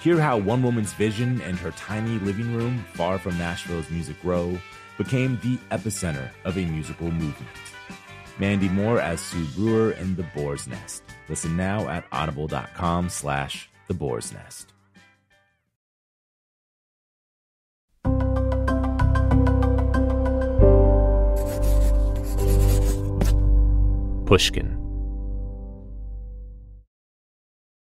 Hear how one woman's vision and her tiny living room, far from Nashville's Music Row, became the epicenter of a musical movement. Mandy Moore as Sue Brewer in The Boar's Nest. Listen now at audible.com slash The Boar's Nest. Pushkin.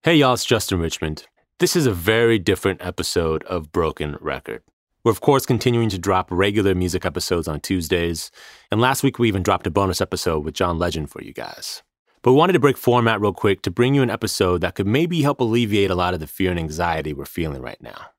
Hey y'all, it's Justin Richmond. This is a very different episode of Broken Record. We're, of course, continuing to drop regular music episodes on Tuesdays, and last week we even dropped a bonus episode with John Legend for you guys. But we wanted to break format real quick to bring you an episode that could maybe help alleviate a lot of the fear and anxiety we're feeling right now.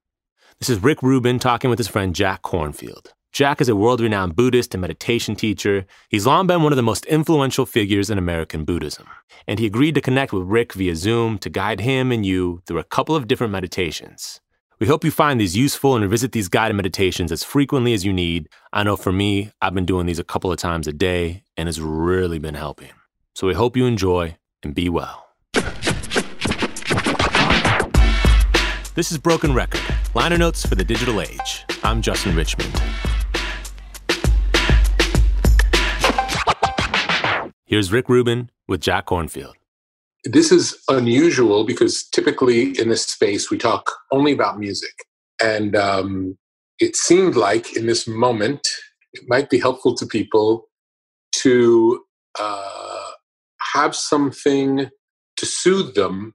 This is Rick Rubin talking with his friend Jack Kornfield. Jack is a world renowned Buddhist and meditation teacher. He's long been one of the most influential figures in American Buddhism. And he agreed to connect with Rick via Zoom to guide him and you through a couple of different meditations. We hope you find these useful and revisit these guided meditations as frequently as you need. I know for me, I've been doing these a couple of times a day, and it's really been helping. So we hope you enjoy and be well. This is Broken Record, liner notes for the digital age. I'm Justin Richmond. Here's Rick Rubin with Jack Kornfield. This is unusual because typically in this space we talk only about music. And um, it seemed like in this moment it might be helpful to people to uh, have something to soothe them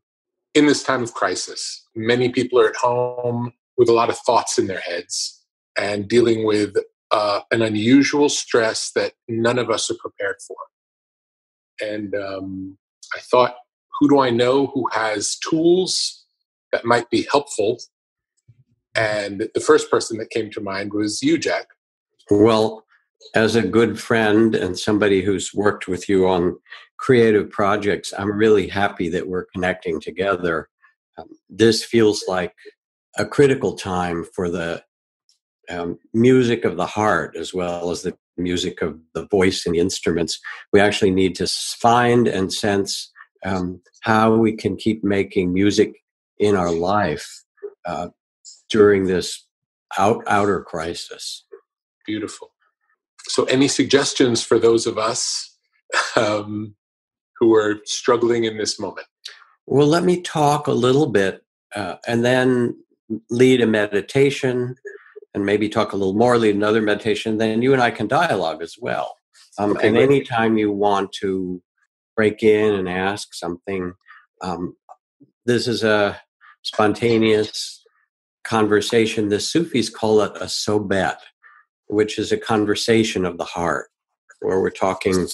in this time of crisis. Many people are at home with a lot of thoughts in their heads and dealing with uh, an unusual stress that none of us are prepared for and um, I thought, who do I know who has tools that might be helpful? And the first person that came to mind was you, Jack. Well, as a good friend and somebody who's worked with you on creative projects, I'm really happy that we're connecting together. Um, this feels like a critical time for the um, music of the heart as well as the music of the voice and the instruments. We actually need to find and sense um, how we can keep making music in our life uh, during this out, outer crisis. Beautiful. So, any suggestions for those of us um, who are struggling in this moment? Well, let me talk a little bit uh, and then lead a meditation and maybe talk a little more, lead another meditation, then you and I can dialogue as well. Um, okay, and anytime you want to break in and ask something, um, this is a spontaneous conversation. The Sufis call it a sohbet, which is a conversation of the heart, where we're talking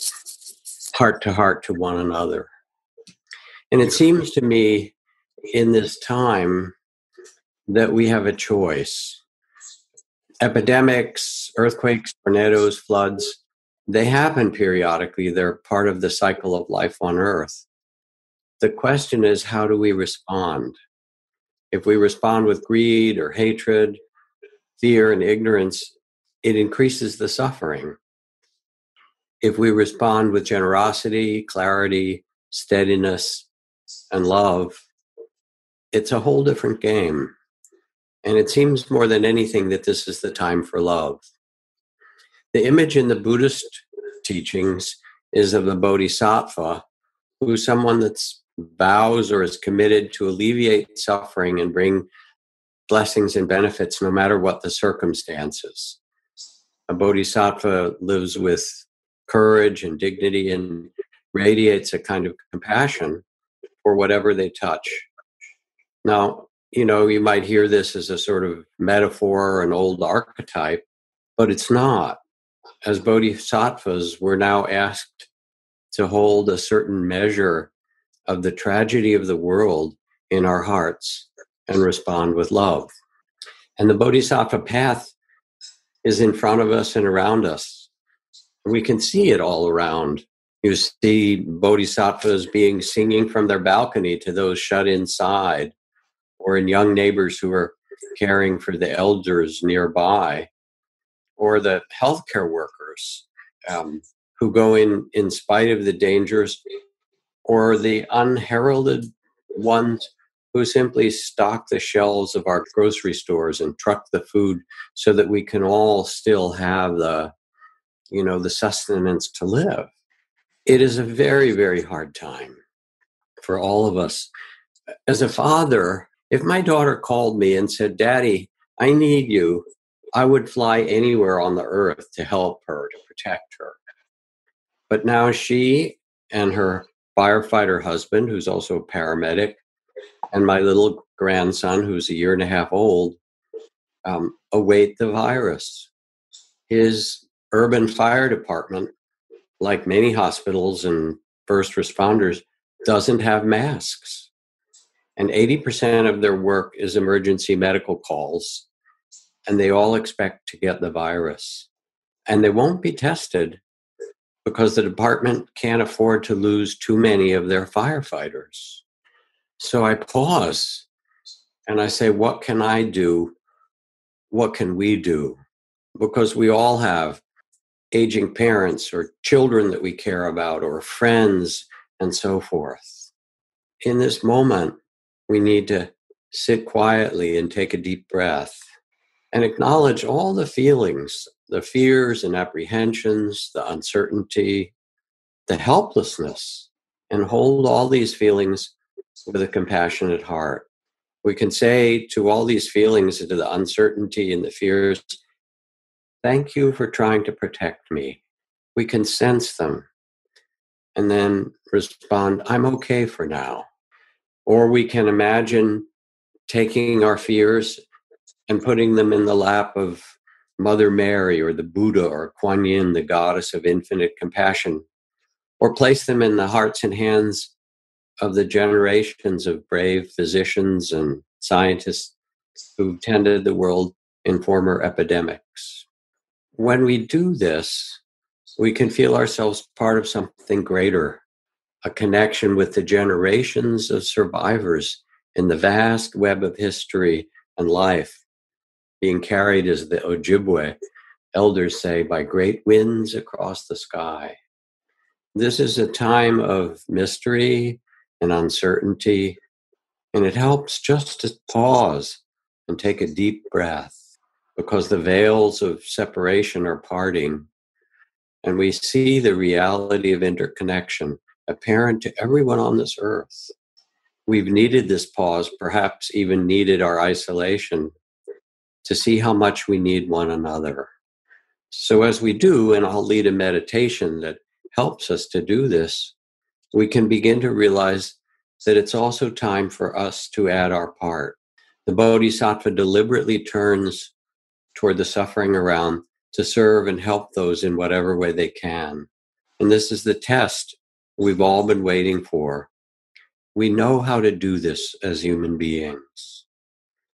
heart to heart to one another. And it seems to me in this time that we have a choice. Epidemics, earthquakes, tornadoes, floods, they happen periodically. They're part of the cycle of life on earth. The question is, how do we respond? If we respond with greed or hatred, fear and ignorance, it increases the suffering. If we respond with generosity, clarity, steadiness, and love, it's a whole different game. And it seems more than anything that this is the time for love. The image in the Buddhist teachings is of the bodhisattva, who's someone that's vows or is committed to alleviate suffering and bring blessings and benefits no matter what the circumstances. A bodhisattva lives with courage and dignity and radiates a kind of compassion for whatever they touch. Now, you know, you might hear this as a sort of metaphor, an old archetype, but it's not. As bodhisattvas, we're now asked to hold a certain measure of the tragedy of the world in our hearts and respond with love. And the bodhisattva path is in front of us and around us. We can see it all around. You see bodhisattvas being singing from their balcony to those shut inside, or in young neighbors who are caring for the elders nearby, or the healthcare workers um, who go in in spite of the dangers or the unheralded ones who simply stock the shelves of our grocery stores and truck the food so that we can all still have the you know the sustenance to live. It is a very very hard time for all of us. As a father if my daughter called me and said daddy i need you i would fly anywhere on the earth to help her to protect her but now she and her firefighter husband, who's also a paramedic, and my little grandson, who's a year and a half old, um, await the virus. His urban fire department, like many hospitals and first responders, doesn't have masks. And 80% of their work is emergency medical calls, and they all expect to get the virus. And they won't be tested because the department can't afford to lose too many of their firefighters. So I pause and I say, What can I do? What can we do? Because we all have aging parents or children that we care about or friends and so forth. In this moment, we need to sit quietly and take a deep breath and acknowledge all the feelings the fears and apprehensions, the uncertainty, the helplessness, and hold all these feelings with a compassionate heart. We can say to all these feelings, to the uncertainty and the fears, Thank you for trying to protect me. We can sense them and then respond, I'm okay for now. Or we can imagine taking our fears and putting them in the lap of Mother Mary or the Buddha or Kuan Yin, the goddess of infinite compassion, or place them in the hearts and hands of the generations of brave physicians and scientists who tended the world in former epidemics. When we do this, we can feel ourselves part of something greater, a connection with the generations of survivors in the vast web of history and life being carried as the Ojibwe elders say by great winds across the sky. This is a time of mystery and uncertainty, and it helps just to pause and take a deep breath because the veils of separation are parting, and we see the reality of interconnection apparent to everyone on this earth. We've needed this pause, perhaps even needed our isolation to see how much we need one another. So, as we do, and I'll lead a meditation that helps us to do this, we can begin to realize that it's also time for us to add our part. The Bodhisattva deliberately turns toward the suffering around to serve and help those in whatever way they can. And this is the test we've all been waiting for. We know how to do this as human beings.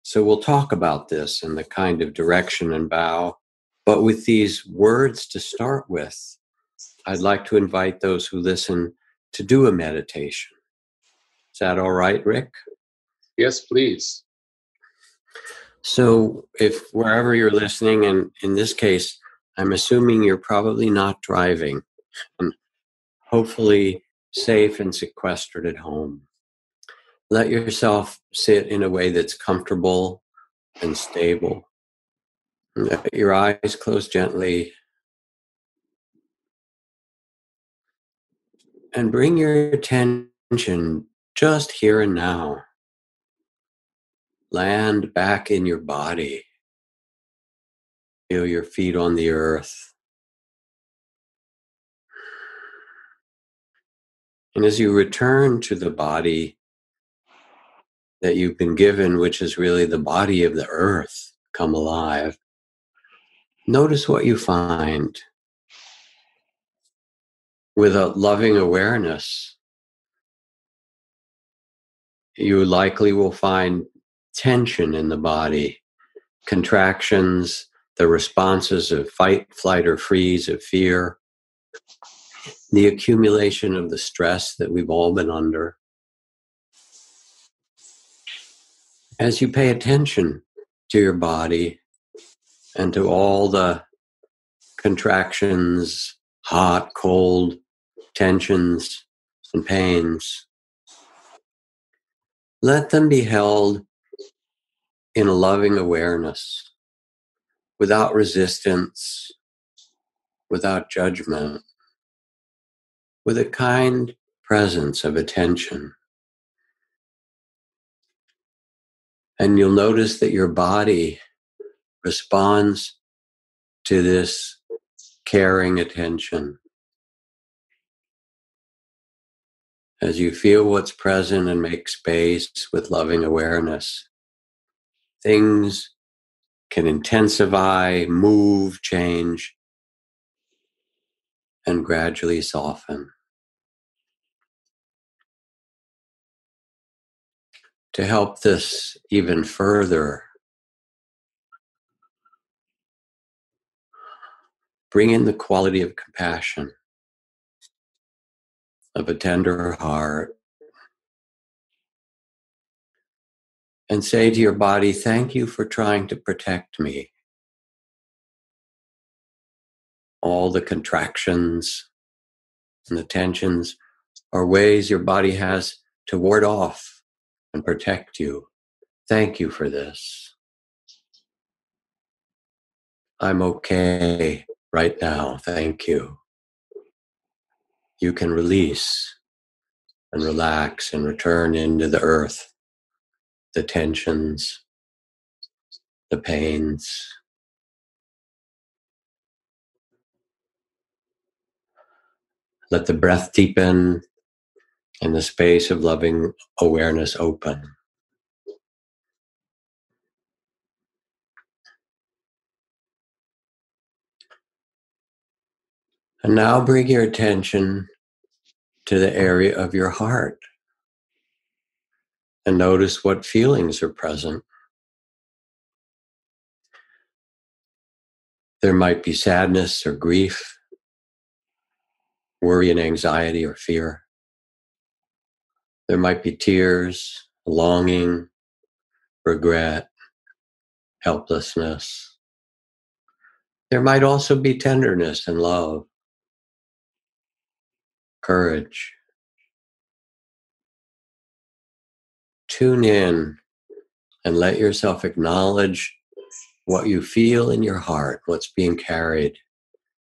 So we'll talk about this and the kind of direction and bow. But with these words to start with, I'd like to invite those who listen to do a meditation. Is that all right, Rick? Yes, please. So, if wherever you're listening, and in this case, I'm assuming you're probably not driving, and hopefully safe and sequestered at home. Let yourself sit in a way that's comfortable and stable. Let your eyes close gently. And bring your attention just here and now. Land back in your body. Feel your feet on the earth. And as you return to the body that you've been given, which is really the body of the earth, come alive, notice what you find with a loving awareness. You likely will find tension in the body, contractions, the responses of fight, flight, or freeze, of fear, the accumulation of the stress that we've all been under. As you pay attention to your body and to all the contractions, hot, cold, tensions, and pains, let them be held in a loving awareness without resistance, without judgment with a kind presence of attention. And you'll notice that your body responds to this caring attention. As you feel what's present and make space with loving awareness, things can intensify, move, change and gradually soften. To help this even further, bring in the quality of compassion, of a tender heart, and say to your body, Thank you for trying to protect me. All the contractions and the tensions are ways your body has to ward off and protect you. Thank you for this. I'm okay right now. Thank you. You can release and relax and return into the earth, the tensions, the pains. Let the breath deepen and the space of loving awareness open. And now bring your attention to the area of your heart and notice what feelings are present. There might be sadness or grief worry and anxiety or fear. There might be tears, longing, regret, helplessness. There might also be tenderness and love, courage. Tune in and let yourself acknowledge what you feel in your heart, what's being carried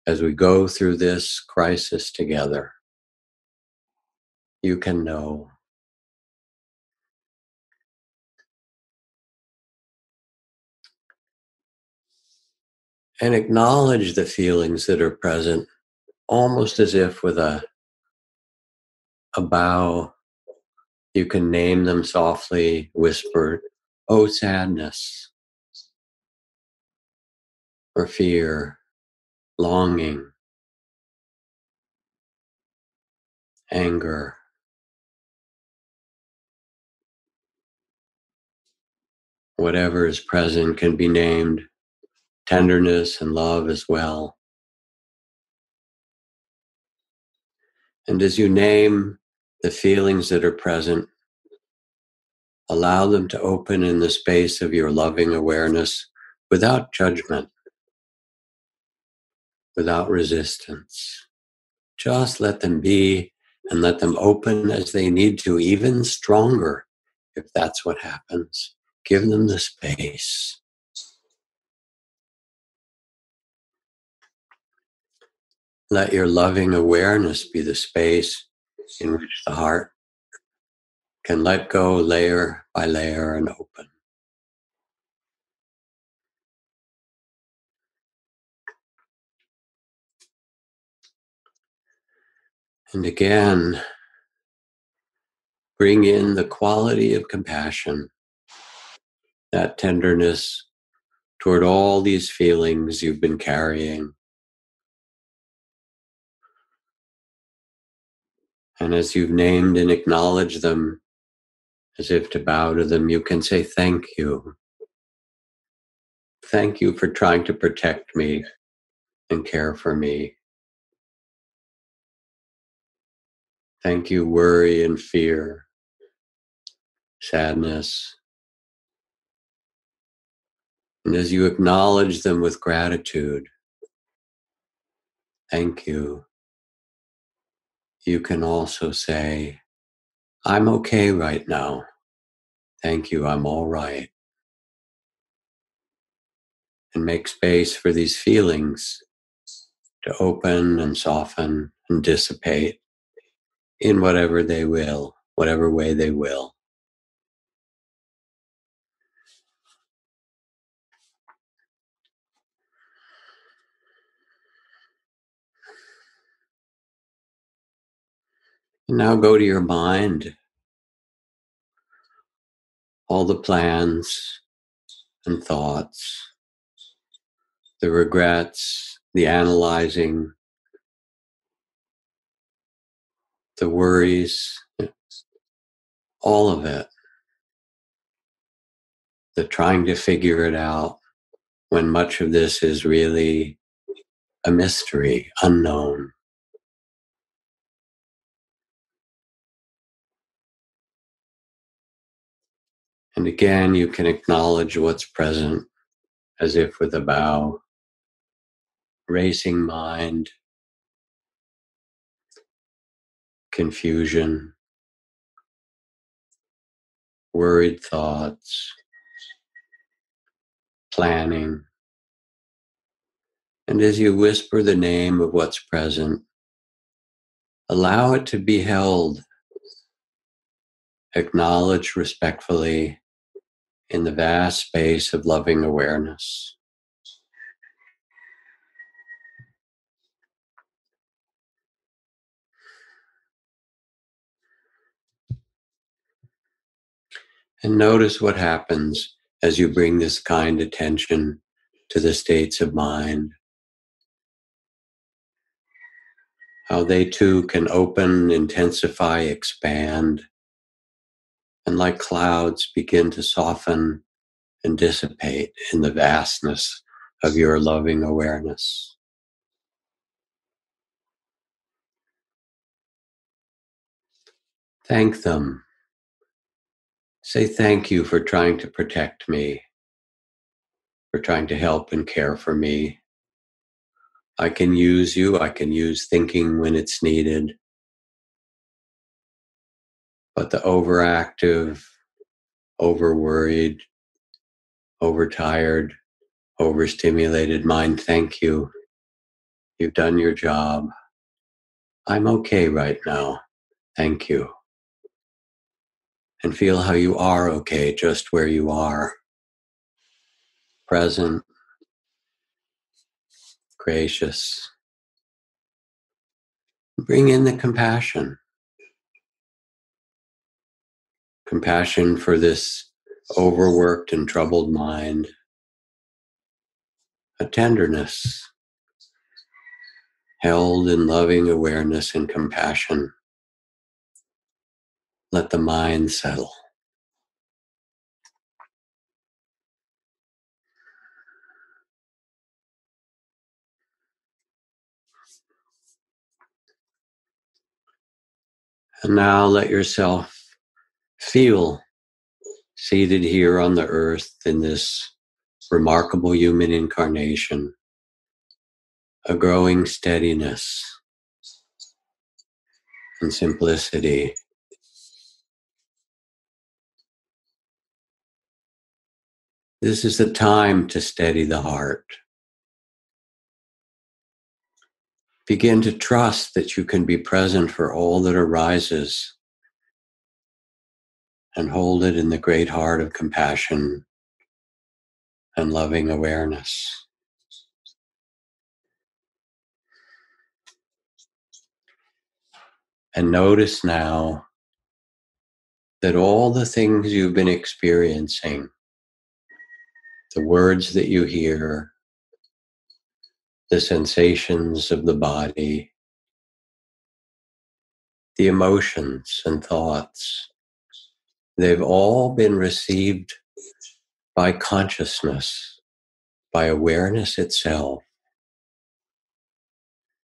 as we go through this crisis together, you can know. And acknowledge the feelings that are present, almost as if with a, a bow, you can name them softly, whispered, oh, sadness, or fear, longing, anger, Whatever is present can be named tenderness and love as well. And as you name the feelings that are present, allow them to open in the space of your loving awareness without judgment, without resistance. Just let them be and let them open as they need to, even stronger if that's what happens. Give them the space. Let your loving awareness be the space in which the heart can let go layer by layer and open. And again, bring in the quality of compassion, that tenderness toward all these feelings you've been carrying. And as you've named and acknowledged them, as if to bow to them, you can say, Thank you. Thank you for trying to protect me and care for me. Thank you, worry and fear, sadness. And as you acknowledge them with gratitude, thank you, you can also say, I'm okay right now. Thank you, I'm all right. And make space for these feelings to open and soften and dissipate in whatever they will, whatever way they will. Now go to your mind, all the plans and thoughts, the regrets, the analyzing, the worries, all of it. The trying to figure it out when much of this is really a mystery, unknown. And again, you can acknowledge what's present as if with a bow, racing mind, confusion, worried thoughts, planning. And as you whisper the name of what's present, allow it to be held, acknowledge respectfully in the vast space of loving awareness. And notice what happens as you bring this kind attention to the states of mind. How they too can open, intensify, expand, and like clouds begin to soften and dissipate in the vastness of your loving awareness. Thank them Say thank you for trying to protect me, for trying to help and care for me. I can use you, I can use thinking when it's needed. But the overactive, overworried, overtired, overstimulated mind, thank you. You've done your job. I'm okay right now. Thank you and feel how you are okay just where you are. Present, gracious. Bring in the compassion. Compassion for this overworked and troubled mind. A tenderness held in loving awareness and compassion let the mind settle. And now let yourself feel seated here on the earth in this remarkable human incarnation, a growing steadiness and simplicity. This is the time to steady the heart. Begin to trust that you can be present for all that arises and hold it in the great heart of compassion and loving awareness. And notice now that all the things you've been experiencing, the words that you hear, the sensations of the body, the emotions and thoughts, they've all been received by consciousness, by awareness itself.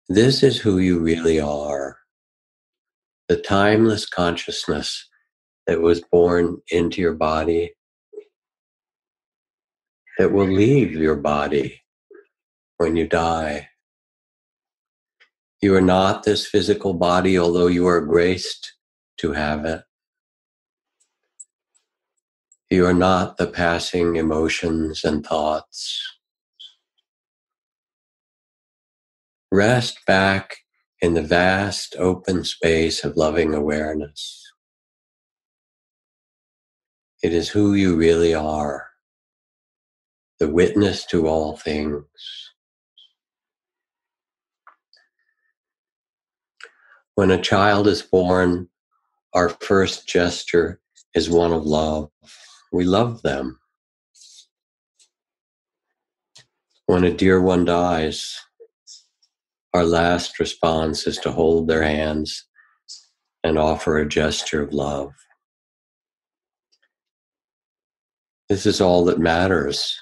This is who you really are the timeless consciousness that was born into your body, that will leave your body when you die. You are not this physical body, although you are graced to have it. You are not the passing emotions and thoughts. Rest back in the vast open space of loving awareness. It is who you really are, the witness to all things. When a child is born, our first gesture is one of love. We love them. When a dear one dies, our last response is to hold their hands and offer a gesture of love. This is all that matters.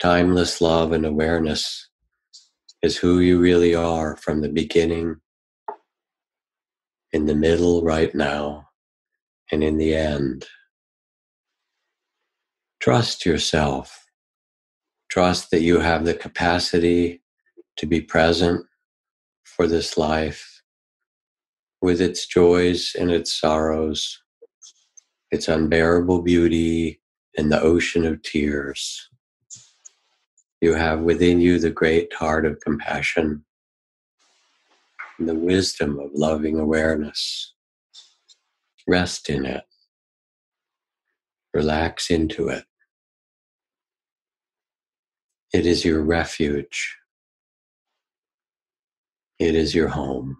Timeless love and awareness is who you really are from the beginning, in the middle, right now, and in the end. Trust yourself. Trust that you have the capacity to be present for this life with its joys and its sorrows, its unbearable beauty and the ocean of tears. You have within you the great heart of compassion and the wisdom of loving awareness. Rest in it. Relax into it. It is your refuge. It is your home.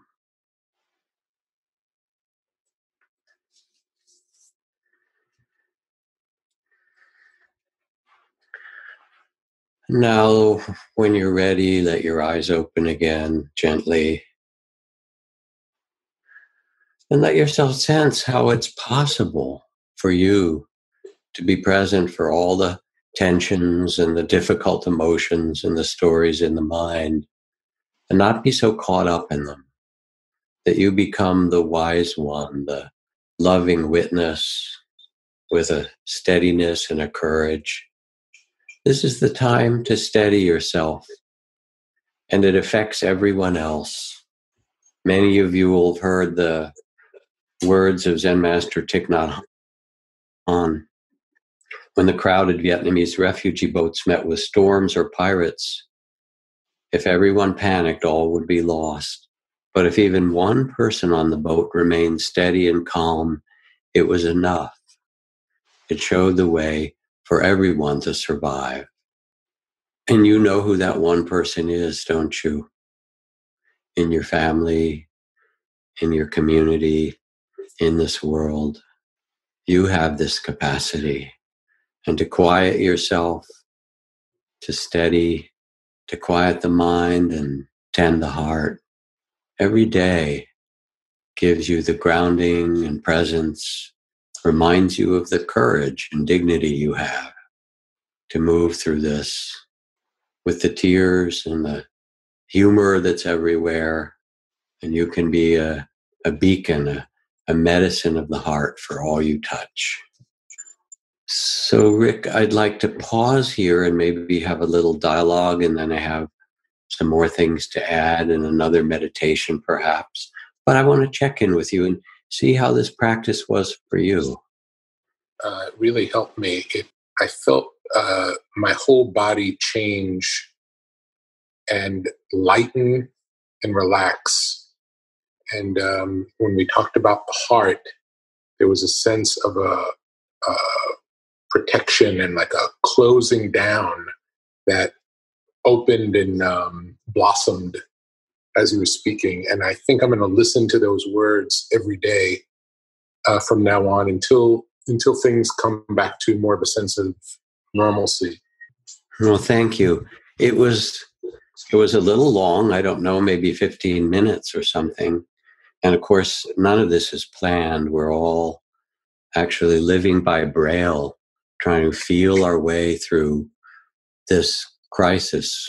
Now, when you're ready, let your eyes open again gently. And let yourself sense how it's possible for you to be present for all the tensions and the difficult emotions and the stories in the mind and not be so caught up in them that you become the wise one, the loving witness with a steadiness and a courage. This is the time to steady yourself, and it affects everyone else. Many of you will have heard the words of Zen Master Thich Nhat Hanh when the crowded Vietnamese refugee boats met with storms or pirates. If everyone panicked, all would be lost. But if even one person on the boat remained steady and calm, it was enough. It showed the way for everyone to survive. And you know who that one person is, don't you? In your family, in your community, in this world. You have this capacity and to quiet yourself, to steady, to quiet the mind and tend the heart every day gives you the grounding and presence, reminds you of the courage and dignity you have to move through this with the tears and the humor that's everywhere. And you can be a, a beacon, a, a medicine of the heart for all you touch. So, Rick, I'd like to pause here and maybe have a little dialogue, and then I have some more things to add and another meditation, perhaps. But I want to check in with you and see how this practice was for you. Uh, it really helped me. It, I felt uh, my whole body change and lighten and relax. And um, when we talked about the heart, there was a sense of a, a protection and like a closing down that opened and um, blossomed as he was speaking. And I think I'm going to listen to those words every day uh, from now on until until things come back to more of a sense of normalcy. Well, thank you. It was it was a little long. I don't know, maybe 15 minutes or something. And of course, none of this is planned. We're all actually living by braille, trying to feel our way through this crisis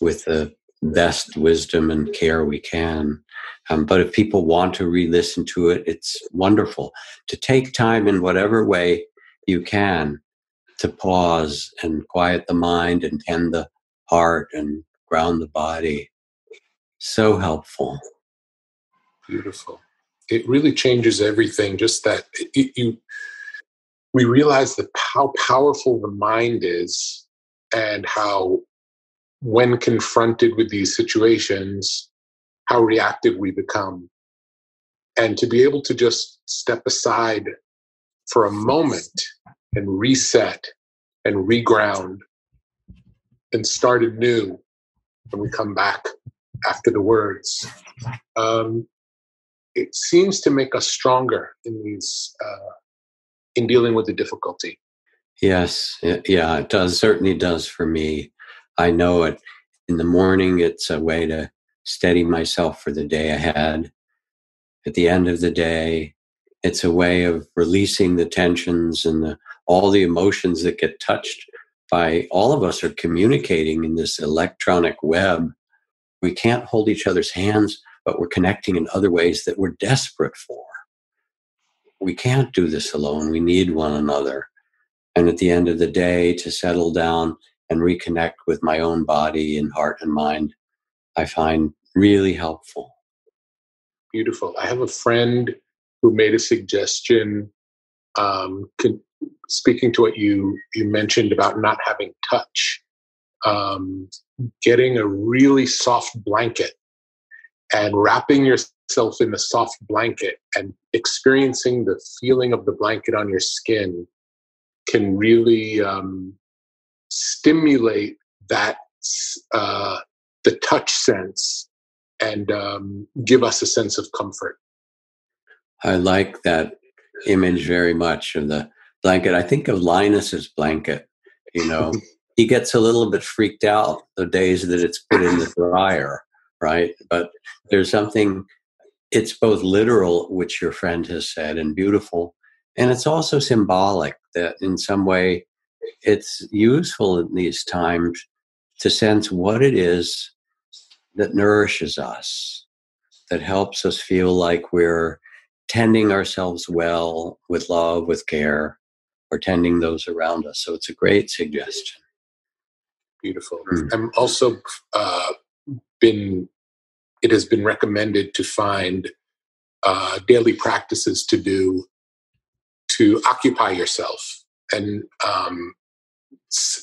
with the best wisdom and care we can. Um, but if people want to re listen to it, it's wonderful to take time in whatever way you can to pause and quiet the mind and tend the heart and ground the body. So helpful. Beautiful. It really changes everything. Just that it, you, we realize that how powerful the mind is and how when confronted with these situations, how reactive we become. And to be able to just step aside for a moment and reset and reground and start anew when we come back after the words. Um, it seems to make us stronger in these uh, in dealing with the difficulty. Yes, yeah, it does. Certainly does for me. I know it. In the morning, it's a way to steady myself for the day ahead. At the end of the day, it's a way of releasing the tensions and the, all the emotions that get touched by all of us are communicating in this electronic web. We can't hold each other's hands, but we're connecting in other ways that we're desperate for. We can't do this alone. We need one another. And at the end of the day, to settle down and reconnect with my own body and heart and mind, I find really helpful. Beautiful. I have a friend who made a suggestion, um, con- speaking to what you you mentioned about not having touch. Um, getting a really soft blanket and wrapping yourself in the soft blanket and experiencing the feeling of the blanket on your skin can really um, stimulate that uh, the touch sense and um, give us a sense of comfort. I like that image very much of the blanket. I think of Linus's blanket. You know, he gets a little bit freaked out the days that it's put in the dryer, right? But there's something. It's both literal, which your friend has said, and beautiful, and it's also symbolic that in some way it's useful in these times to sense what it is that nourishes us, that helps us feel like we're tending ourselves well with love, with care, or tending those around us. So it's a great suggestion. Beautiful. Mm. I'm also uh, been, it has been recommended to find uh, daily practices to do to occupy yourself and um,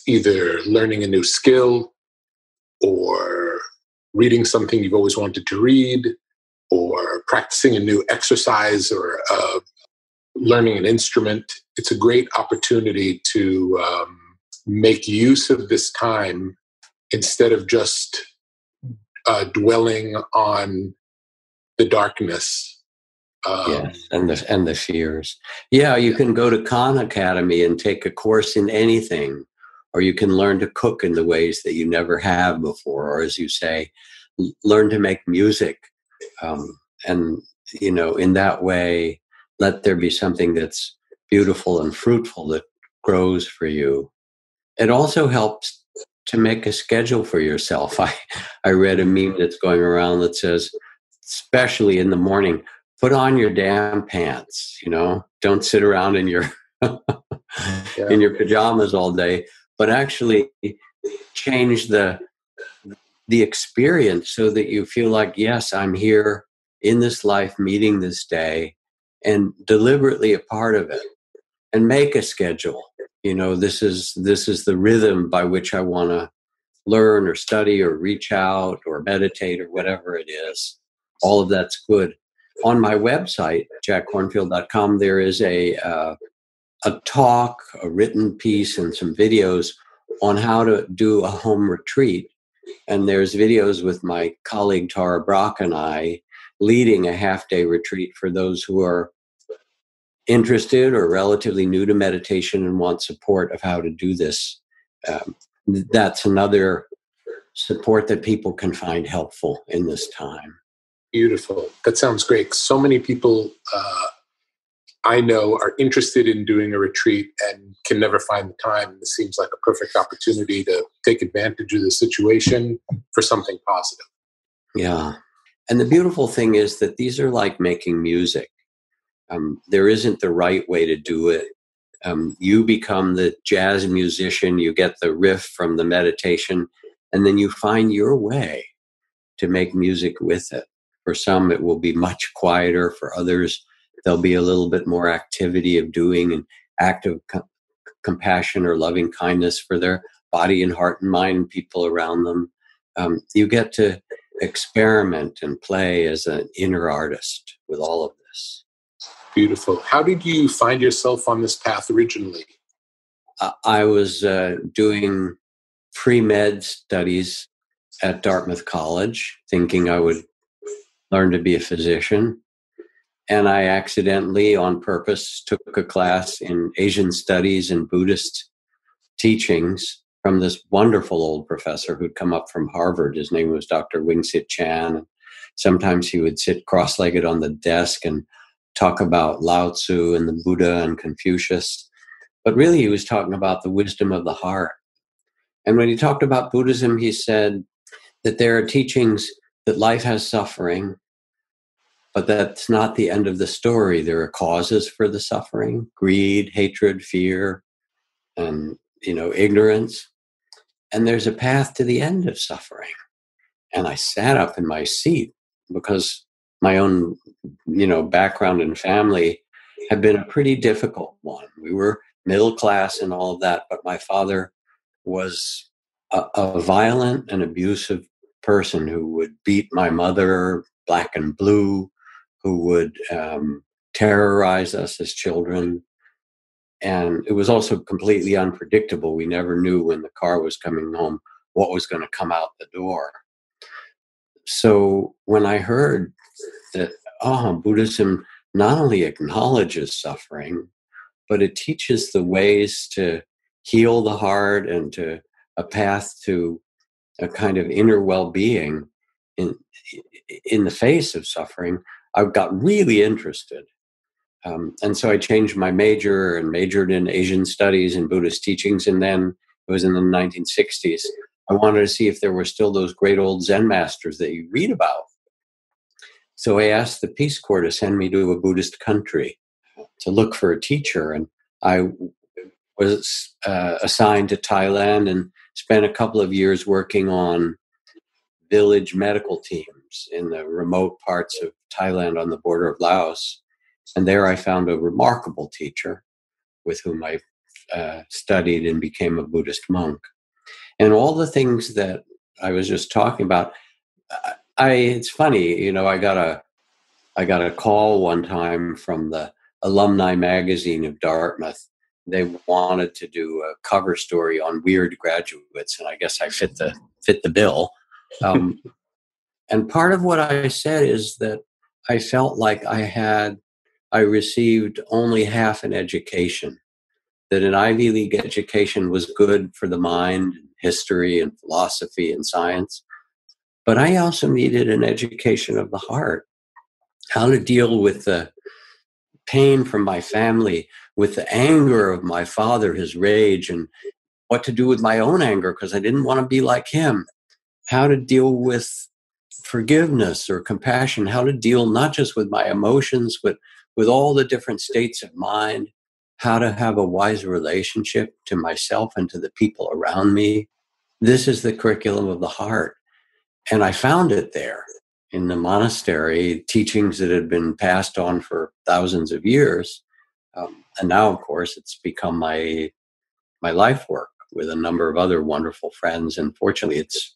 either learning a new skill or reading something you've always wanted to read or practicing a new exercise or uh, learning an instrument. It's a great opportunity to um, make use of this time instead of just uh, dwelling on the darkness um, yes, and the and the fears. Yeah, you can go to Khan Academy and take a course in anything, or you can learn to cook in the ways that you never have before, or as you say, learn to make music, um, and you know, in that way, let there be something that's beautiful and fruitful that grows for you. It also helps to make a schedule for yourself. I I read a meme that's going around that says, especially in the morning put on your damn pants, you know, don't sit around in your yeah. in your pajamas all day, but actually change the the experience so that you feel like yes, I'm here in this life meeting this day and deliberately a part of it. And make a schedule. You know this is this is the rhythm by which i want to learn or study or reach out or meditate or whatever it is. All of that's good on my website jackkornfield.com there is a uh, a talk a written piece and some videos on how to do a home retreat and there's videos with my colleague tara brach and i leading a half day retreat for those who are interested or relatively new to meditation and want support of how to do this. Um, that's another support that people can find helpful in this time. Beautiful. That sounds great. So many people uh, I know are interested in doing a retreat and can never find the time. This seems like a perfect opportunity to take advantage of the situation for something positive. Yeah. And the beautiful thing is that these are like making music. Um, there isn't the right way to do it. Um, you become the jazz musician, you get the riff from the meditation, and then you find your way to make music with it. For some, it will be much quieter. For others, there'll be a little bit more activity of doing an act of co- compassion or loving kindness for their body and heart and mind people around them. Um, you get to experiment and play as an inner artist with all of this. Beautiful. How did you find yourself on this path originally? I was uh, doing pre med studies at Dartmouth College, thinking I would learn to be a physician. And I accidentally, on purpose, took a class in Asian studies and Buddhist teachings from this wonderful old professor who'd come up from Harvard. His name was Dr. Wing-tsit Chan. Sometimes he would sit cross legged on the desk and talk about Lao Tzu and the Buddha and Confucius. But really, he was talking about the wisdom of the heart. And when he talked about Buddhism, he said that there are teachings that life has suffering, but that's not the end of the story. There are causes for the suffering greed, hatred, fear, and you know ignorance. And there's a path to the end of suffering. And i sat up in my seat because my own you know background and family had been a pretty difficult one. We were middle class and all of that but my father was a, a violent and abusive person who would beat my mother black and blue who would um, terrorize us as children and it was also completely unpredictable. We never knew when the car was coming home what was going to come out the door. So when I heard that, oh, Buddhism not only acknowledges suffering, but it teaches the ways to heal the heart and to a path to a kind of inner well-being in in the face of suffering, I got really interested um, and so I changed my major and majored in Asian studies and Buddhist teachings. And then it was in the 1960s. I wanted to see if there were still those great old Zen masters that you read about. So I asked the Peace Corps to send me to a Buddhist country to look for a teacher. And I was uh, assigned to Thailand and spent a couple of years working on village medical teams in the remote parts of Thailand on the border of Laos. And there I found a remarkable teacher with whom I uh, studied and became a Buddhist monk. And all the things that I was just talking about, I it's funny, you know, I got a I got a call one time from the alumni magazine of Dartmouth. They wanted to do a cover story on weird graduates, and I guess I fit the fit the bill. Um, and part of what I said is that I felt like I had I received only half an education. That an Ivy League education was good for the mind, history, and philosophy and science. But I also needed an education of the heart how to deal with the pain from my family, with the anger of my father, his rage, and what to do with my own anger because I didn't want to be like him, how to deal with forgiveness or compassion, how to deal not just with my emotions, but with all the different states of mind, how to have a wise relationship to myself and to the people around me. This is the curriculum of the heart. And I found it there in the monastery, teachings that had been passed on for thousands of years. Um, and now, of course, it's become my my life work with a number of other wonderful friends. And fortunately, it's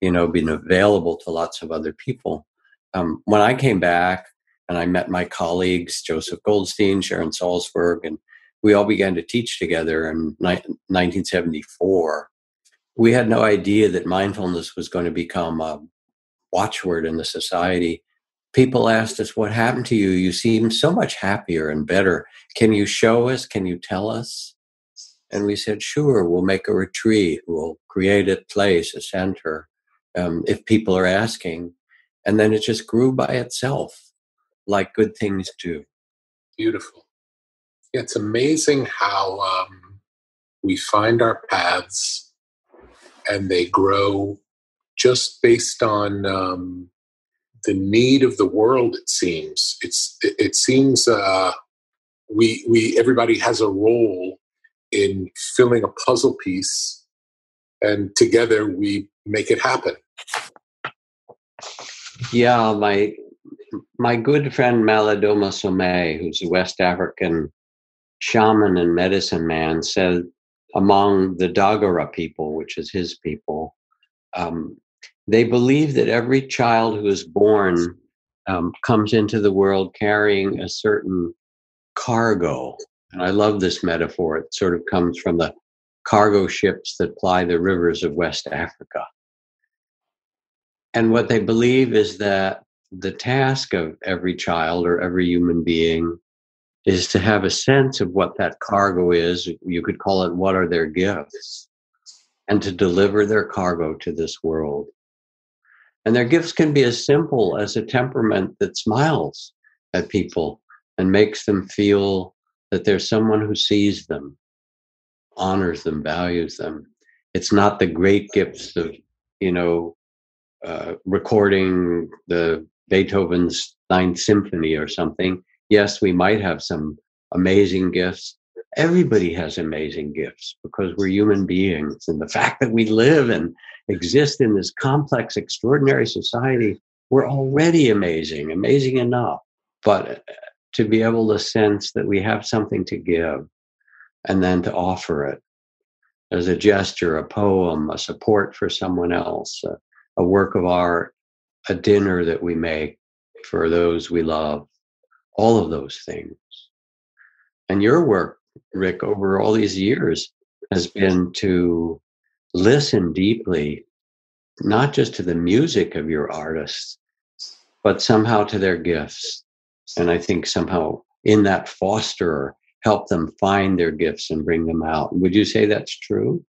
you know being available to lots of other people. Um, when I came back and I met my colleagues, Joseph Goldstein, Sharon Salzberg, and we all began to teach together in ni- 1974. We had no idea that mindfulness was going to become a watchword in the society. People asked us, What happened to you? You seem so much happier and better. Can you show us? Can you tell us? And we said, Sure, we'll make a retreat. We'll create a place, a center, um, if people are asking. And then it just grew by itself, like good things do. Beautiful. Yeah, It's amazing how um, we find our paths and they grow just based on um, the need of the world. It seems it's it, seems uh, we we everybody has a role in filling a puzzle piece, and together we make it happen. Yeah, my my good friend Malidoma Somé, who's a West African shaman and medicine man, said among the Dagara people, which is his people, um, they believe that every child who is born um, comes into the world carrying a certain cargo. And I love this metaphor. It sort of comes from the cargo ships that ply the rivers of West Africa. And what they believe is that the task of every child or every human being is to have a sense of what that cargo is. You could call it what are their gifts, and to deliver their cargo to this world. And their gifts can be as simple as a temperament that smiles at people and makes them feel that there's someone who sees them, honors them, values them. It's not the great gifts of, you know, uh, recording the Beethoven's Ninth Symphony or something. Yes, we might have some amazing gifts. Everybody has amazing gifts because we're human beings. And the fact that we live and exist in this complex, extraordinary society, we're already amazing, amazing enough. But uh, to be able to sense that we have something to give and then to offer it as a gesture, a poem, a support for someone else, a, a work of art, a dinner that we make for those we love, all of those things. And your work, Rick, over all these years has been to listen deeply, not just to the music of your artists, but somehow to their gifts. And I think somehow in that foster, help them find their gifts and bring them out. Would you say that's true?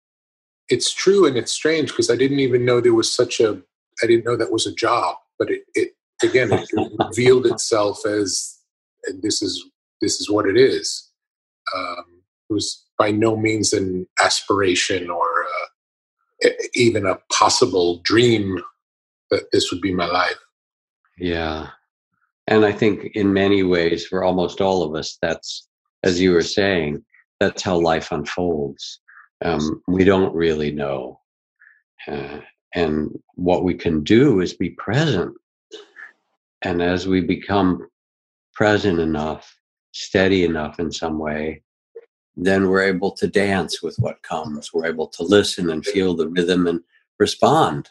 It's true, and it's strange because I didn't even know there was such a. I didn't know that was a job, but it, it again it revealed itself as, and this is this is what it is. Um, it was by no means an aspiration or uh, even a possible dream that this would be my life. Yeah. And I think in many ways, for almost all of us, that's, as you were saying, that's how life unfolds. Um, we don't really know. Uh, and what we can do is be present. And as we become present enough, steady enough in some way, then we're able to dance with what comes. We're able to listen and feel the rhythm and respond.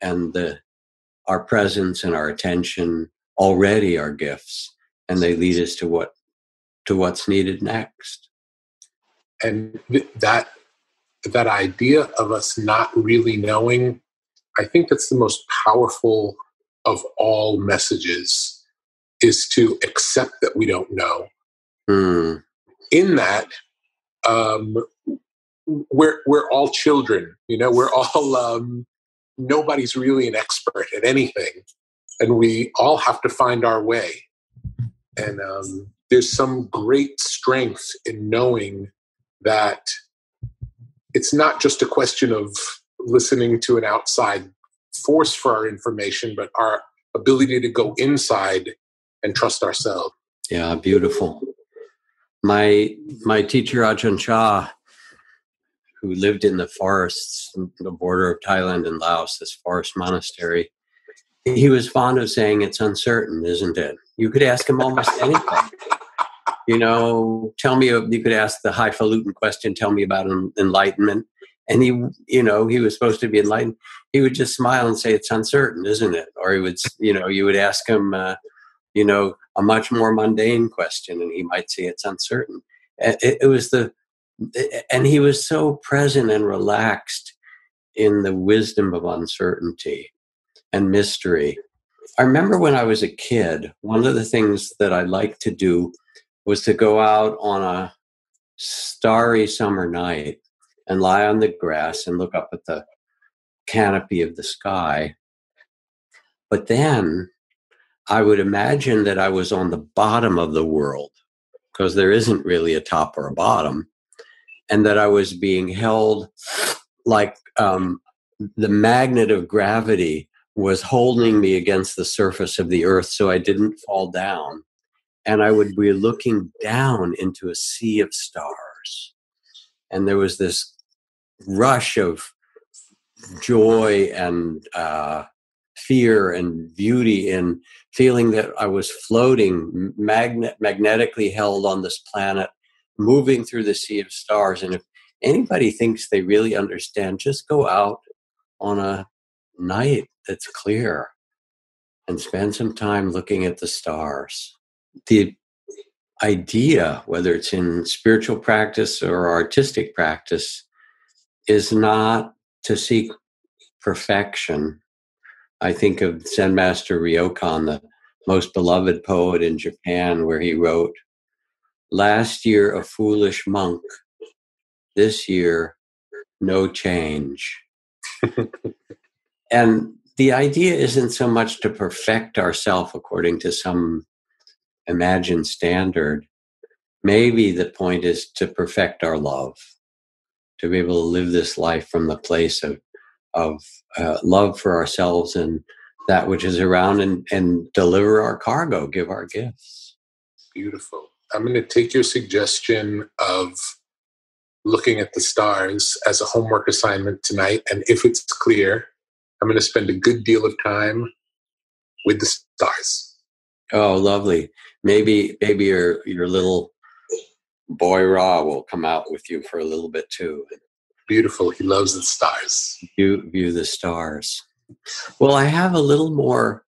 And the, our presence and our attention already are gifts, and they lead us to what to what's needed next. And that that idea of us not really knowing, I think that's the most powerful of all messages is to accept that we don't know. Mm in that um, we're we're all children you know we're all um, nobody's really an expert at anything and we all have to find our way and um, there's some great strength in knowing that it's not just a question of listening to an outside force for our information, but our ability to go inside and trust ourselves. Yeah, beautiful. My my teacher Ajahn Chah, who lived in the forests, the border of Thailand and Laos, this forest monastery, he was fond of saying, "It's uncertain, isn't it?" You could ask him almost anything. You know, tell me. You could ask the highfalutin question. Tell me about enlightenment, and he, you know, he was supposed to be enlightened. He would just smile and say, "It's uncertain, isn't it?" Or he would, you know, you would ask him, uh, you know, a much more mundane question, and he might say, "It's uncertain." It, it was the, and he was so present and relaxed in the wisdom of uncertainty and mystery. I remember when I was a kid, one of the things that I liked to do was to go out on a starry summer night and lie on the grass and look up at the canopy of the sky. But then I would imagine that I was on the bottom of the world because there isn't really a top or a bottom, and that I was being held like um, the magnet of gravity was holding me against the surface of the earth so I didn't fall down. And I would be looking down into a sea of stars. And there was this rush of joy and uh, fear and beauty in feeling that I was floating, magnet, magnetically held on this planet, moving through the sea of stars. And if anybody thinks they really understand, just go out on a night that's clear and spend some time looking at the stars. The idea, whether it's in spiritual practice or artistic practice, is not to seek perfection. I think of Zen Master Ryokan, the most beloved poet in Japan, where he wrote, Last year a foolish monk, this year no change. and the idea isn't so much to perfect ourselves according to some imagined standard. Maybe the point is to perfect our love, to be able to live this life from the place of of uh, love for ourselves and that which is around, and and deliver our cargo, give our gifts. Beautiful. I'm going to take your suggestion of looking at the stars as a homework assignment tonight, and if it's clear, I'm going to spend a good deal of time with the stars. Oh, lovely. Maybe maybe your your little boy Ra will come out with you for a little bit too. Beautiful. He loves the stars. View view the stars. Well, I have a little more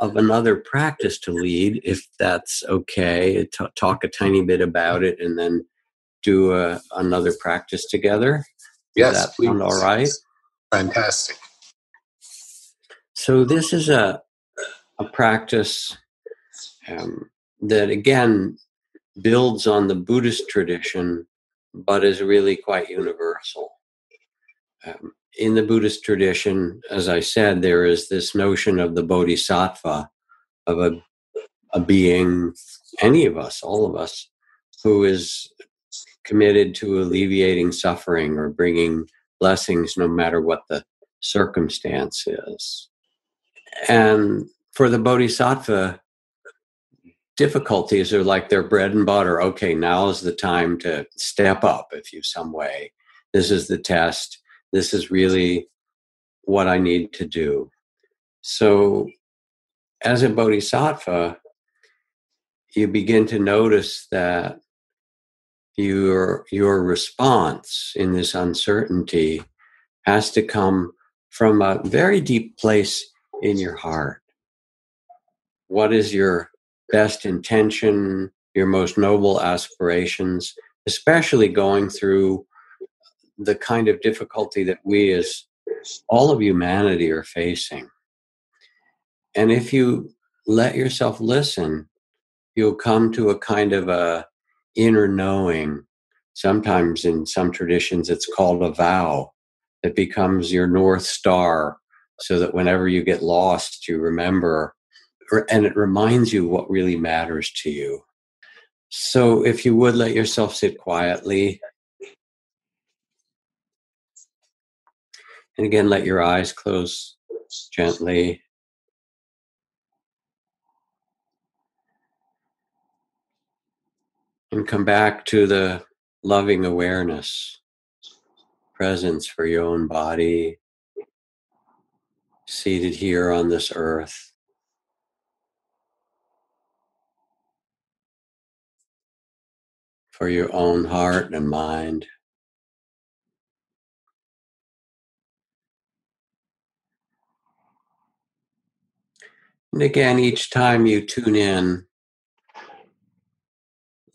of another practice to lead, if that's okay. T- talk a tiny bit about it, and then do a, another practice together. Yes, please. all right? Fantastic. So this is a a practice um, that again builds on the Buddhist tradition, but is really quite universal. Um, in the Buddhist tradition, as I said, there is this notion of the bodhisattva, of a, a being, any of us, all of us, who is committed to alleviating suffering or bringing blessings no matter what the circumstance is. And for the bodhisattva, difficulties are like their bread and butter. Okay, now is the time to step up if you some way. This is the test. This is really what I need to do. So, as a bodhisattva, you begin to notice that your your response in this uncertainty has to come from a very deep place in your heart? What is your best intention, your most noble aspirations, especially going through the kind of difficulty that we as all of humanity are facing? And if you let yourself listen, you'll come to a kind of a inner knowing. Sometimes in some traditions, it's called a vow that becomes your north star so that whenever you get lost, you remember and it reminds you what really matters to you. So if you would let yourself sit quietly. And again, let your eyes close gently. And come back to the loving awareness, presence for your own body, seated here on this earth. For your own heart and mind. And again, each time you tune in,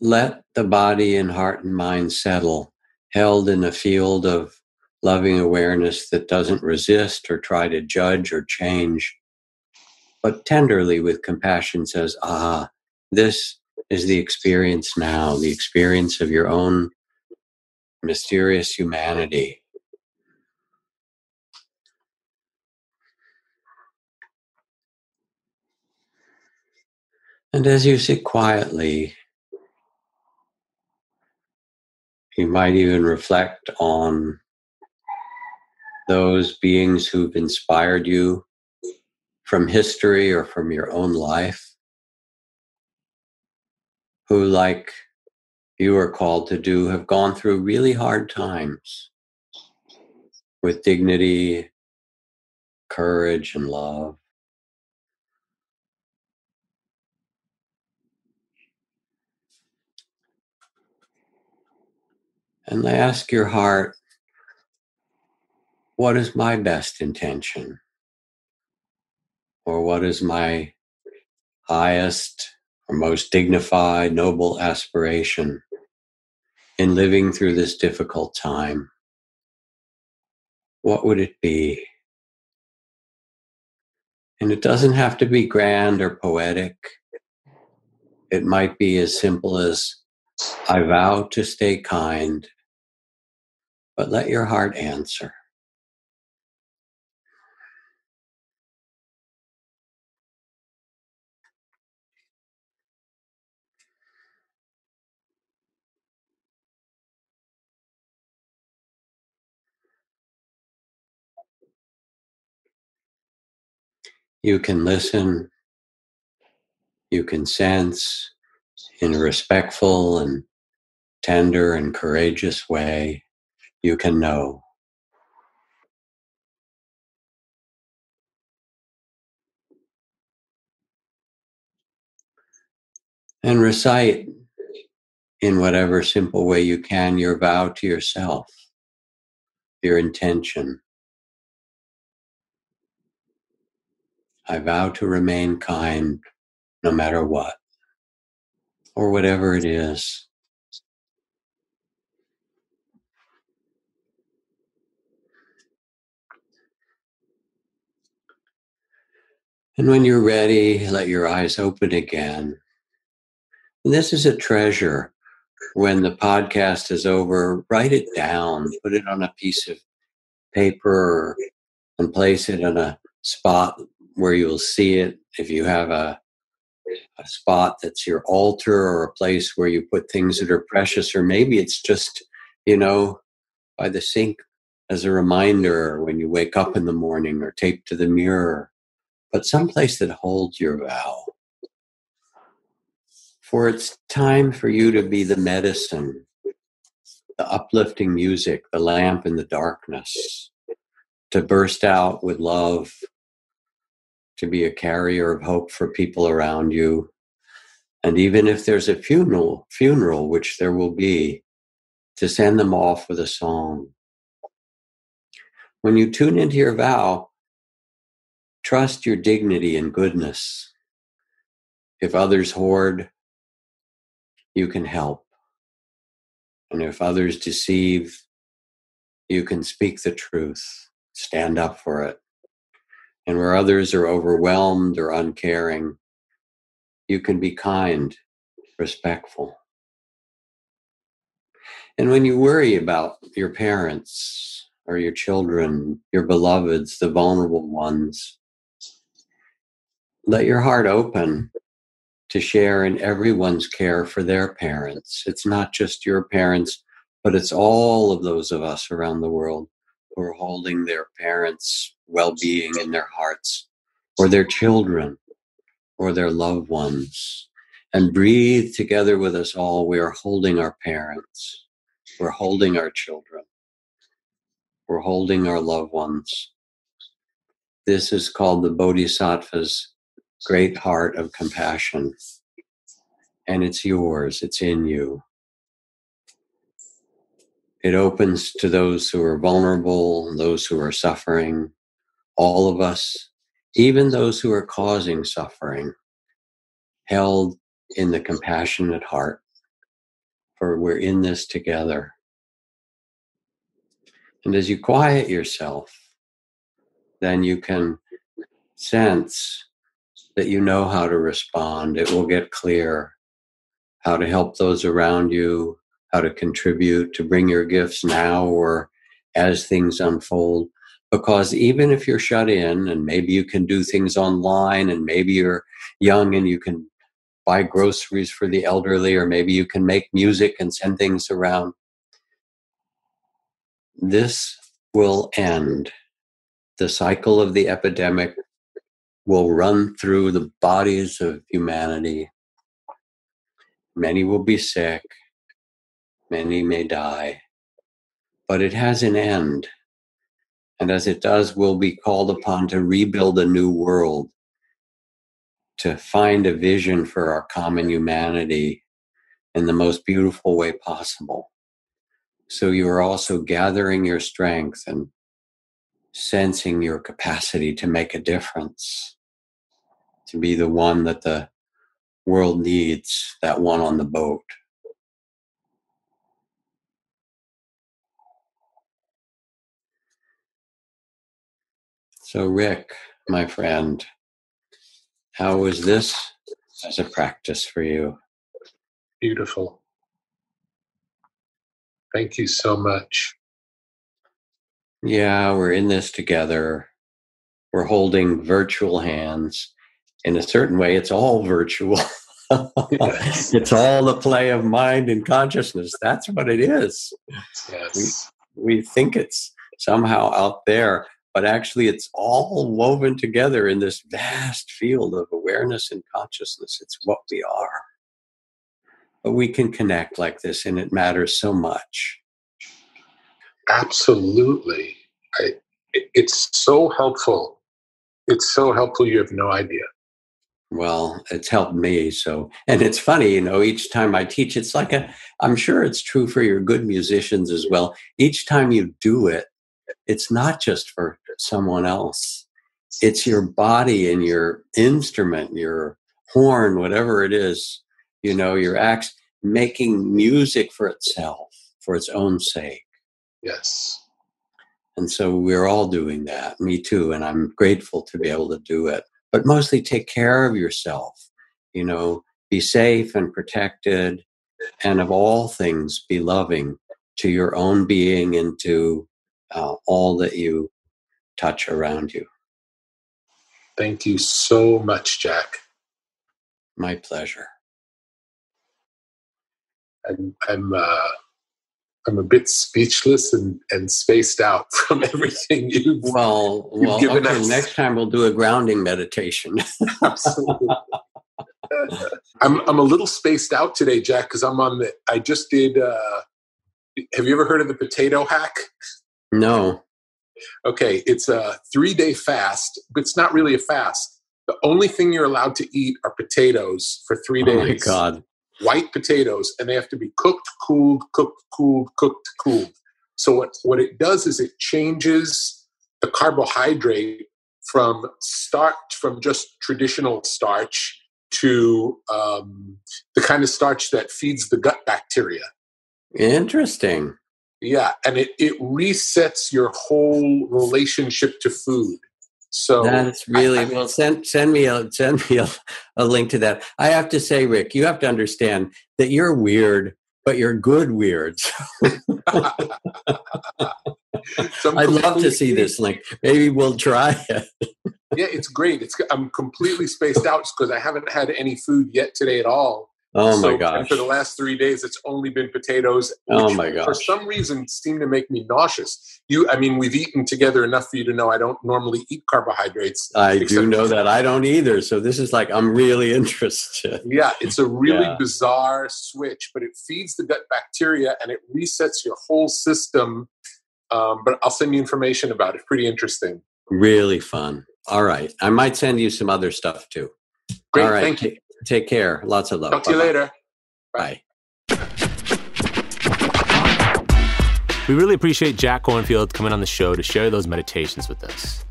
let the body and heart and mind settle, held in a field of loving awareness that doesn't resist or try to judge or change, but tenderly with compassion says, Ah, this is the experience now, the experience of your own mysterious humanity. And as you sit quietly, you might even reflect on those beings who've inspired you from history or from your own life, who, like you are called to do, have gone through really hard times with dignity, courage, and love. And they ask your heart, what is my best intention? Or what is my highest or most dignified, noble aspiration in living through this difficult time? What would it be? And it doesn't have to be grand or poetic. It might be as simple as I vow to stay kind, but let your heart answer. You can listen, you can sense, in a respectful and tender and courageous way, you can know. And recite in whatever simple way you can your vow to yourself, your intention. I vow to remain kind no matter what or whatever it is. And when you're ready, let your eyes open again. And this is a treasure. When the podcast is over, write it down, put it on a piece of paper and place it in a spot where you'll see it. If you have a a spot that's your altar or a place where you put things that are precious, or maybe it's just, you know, by the sink as a reminder when you wake up in the morning or taped to the mirror, but someplace that holds your vow. For it's time for you to be the medicine, the uplifting music, the lamp in the darkness, to burst out with love to be a carrier of hope for people around you. And even if there's a funeral, funeral, which there will be, to send them off with a song. When you tune into your vow, trust your dignity and goodness. If others hoard, you can help. And if others deceive, you can speak the truth, stand up for it and where others are overwhelmed or uncaring, you can be kind, respectful. And when you worry about your parents or your children, your beloveds, the vulnerable ones, let your heart open to share in everyone's care for their parents. It's not just your parents, but it's all of those of us around the world who are holding their parents well being in their hearts, or their children, or their loved ones. And breathe together with us all. We are holding our parents, we're holding our children, we're holding our loved ones. This is called the Bodhisattva's great heart of compassion. And it's yours, it's in you. It opens to those who are vulnerable, those who are suffering, all of us, even those who are causing suffering, held in the compassionate heart, for we're in this together. And as you quiet yourself, then you can sense that you know how to respond. It will get clear how to help those around you, how to contribute, to bring your gifts now or as things unfold. Because even if you're shut in and maybe you can do things online and maybe you're young and you can buy groceries for the elderly or maybe you can make music and send things around, this will end. The cycle of the epidemic will run through the bodies of humanity. Many will be sick, many may die, but it has an end. And as it does, we'll be called upon to rebuild a new world, to find a vision for our common humanity in the most beautiful way possible. So you are also gathering your strength and sensing your capacity to make a difference, to be the one that the world needs, that one on the boat. So, Rick, my friend, how was this as a practice for you? Beautiful. Thank you so much. Yeah, we're in this together. We're holding virtual hands. In a certain way, it's all virtual. yes. It's all the play of mind and consciousness. That's what it is. Yes. We, we think it's somehow out there, but actually it's all woven together in this vast field of awareness and consciousness. It's what we are. But we can connect like this, and it matters so much. Absolutely. I, it's so helpful. It's so helpful, you have no idea. Well, it's helped me. So, and it's funny, you know, each time I teach, it's like a, I'm sure it's true for your good musicians as well. Each time you do it, it's not just for someone else. It's your body and your instrument, your horn, whatever it is, you know, your axe making music for itself, for its own sake. Yes. And so we're all doing that, me too. And I'm grateful to be able to do it. But mostly take care of yourself, you know, be safe and protected. And of all things, be loving to your own being and to uh, all that you touch around you. Thank you so much, Jack. My pleasure. I'm I'm uh, I'm a bit speechless and, and spaced out from everything you've well. You've well, given okay. us. Next time we'll do a grounding meditation. Absolutely. I'm I'm a little spaced out today, Jack, because I'm on the. I just did. Uh, have you ever heard of the potato hack? no. Okay, it's a three day fast, but it's not really a fast. The only thing you're allowed to eat are potatoes for three days. Oh my god. White potatoes, and they have to be cooked, cooled, cooked, cooled, cooked, cooled. So what what it does is it changes the carbohydrate from starch from just traditional starch to um, the kind of starch that feeds the gut bacteria. Interesting. Yeah, and it, it resets your whole relationship to food. So That's really I- well. Send send me a send me a, a link to that. I have to say, Rick, you have to understand that you're weird, but you're good weird. I'd love to see this link. Maybe we'll try it. Yeah, it's great. It's I'm completely spaced out because I haven't had any food yet today at all. Oh my so, gosh! And for the last three days, it's only been potatoes. oh my gosh! For some reason, seem to make me nauseous. You, I mean, we've eaten together enough for you to know I don't normally eat carbohydrates. I do know that I don't either. So this is like I'm really interested. Yeah, it's a really Yeah. bizarre switch, but it feeds the gut bacteria and it resets your whole system. Um, but I'll send you information about it. Pretty interesting. Really fun. All right, I might send you some other stuff too. Great, All right, thank you. Take, take care. Lots of love. Talk to you Bye-bye. later. Bye. We really appreciate Jack Kornfield coming on the show to share those meditations with us.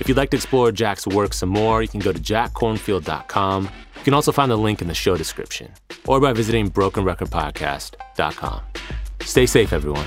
If you'd like to explore Jack's work some more, you can go to jackkornfield.com. You can also find the link in the show description or by visiting brokenrecordpodcast.com. Stay safe, everyone.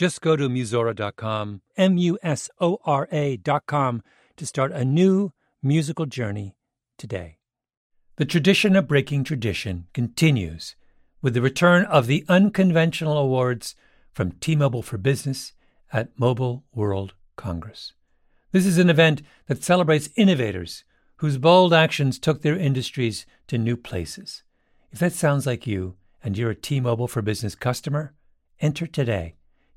Just go to Musora.com, M U S O R A.com, to start a new musical journey today. The tradition of breaking tradition continues with the return of the unconventional awards from T Mobile for Business at Mobile World Congress. This is an event that celebrates innovators whose bold actions took their industries to new places. If that sounds like you and you're a T Mobile for Business customer, enter today.